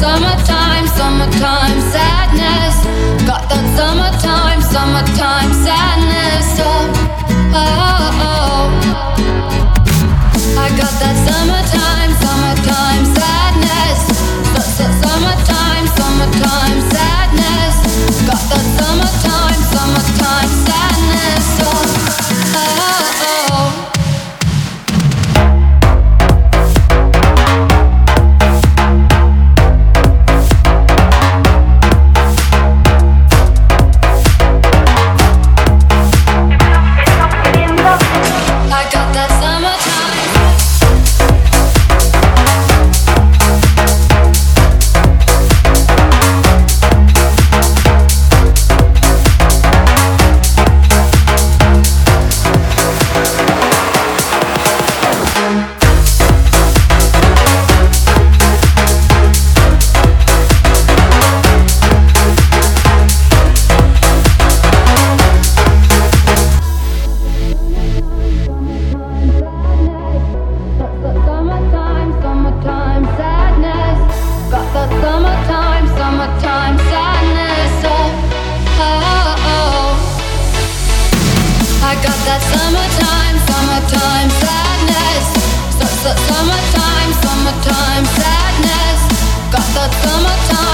summertime, summertime sadness. Got that summertime, summertime summertime, summertime sadness. Got the summertime.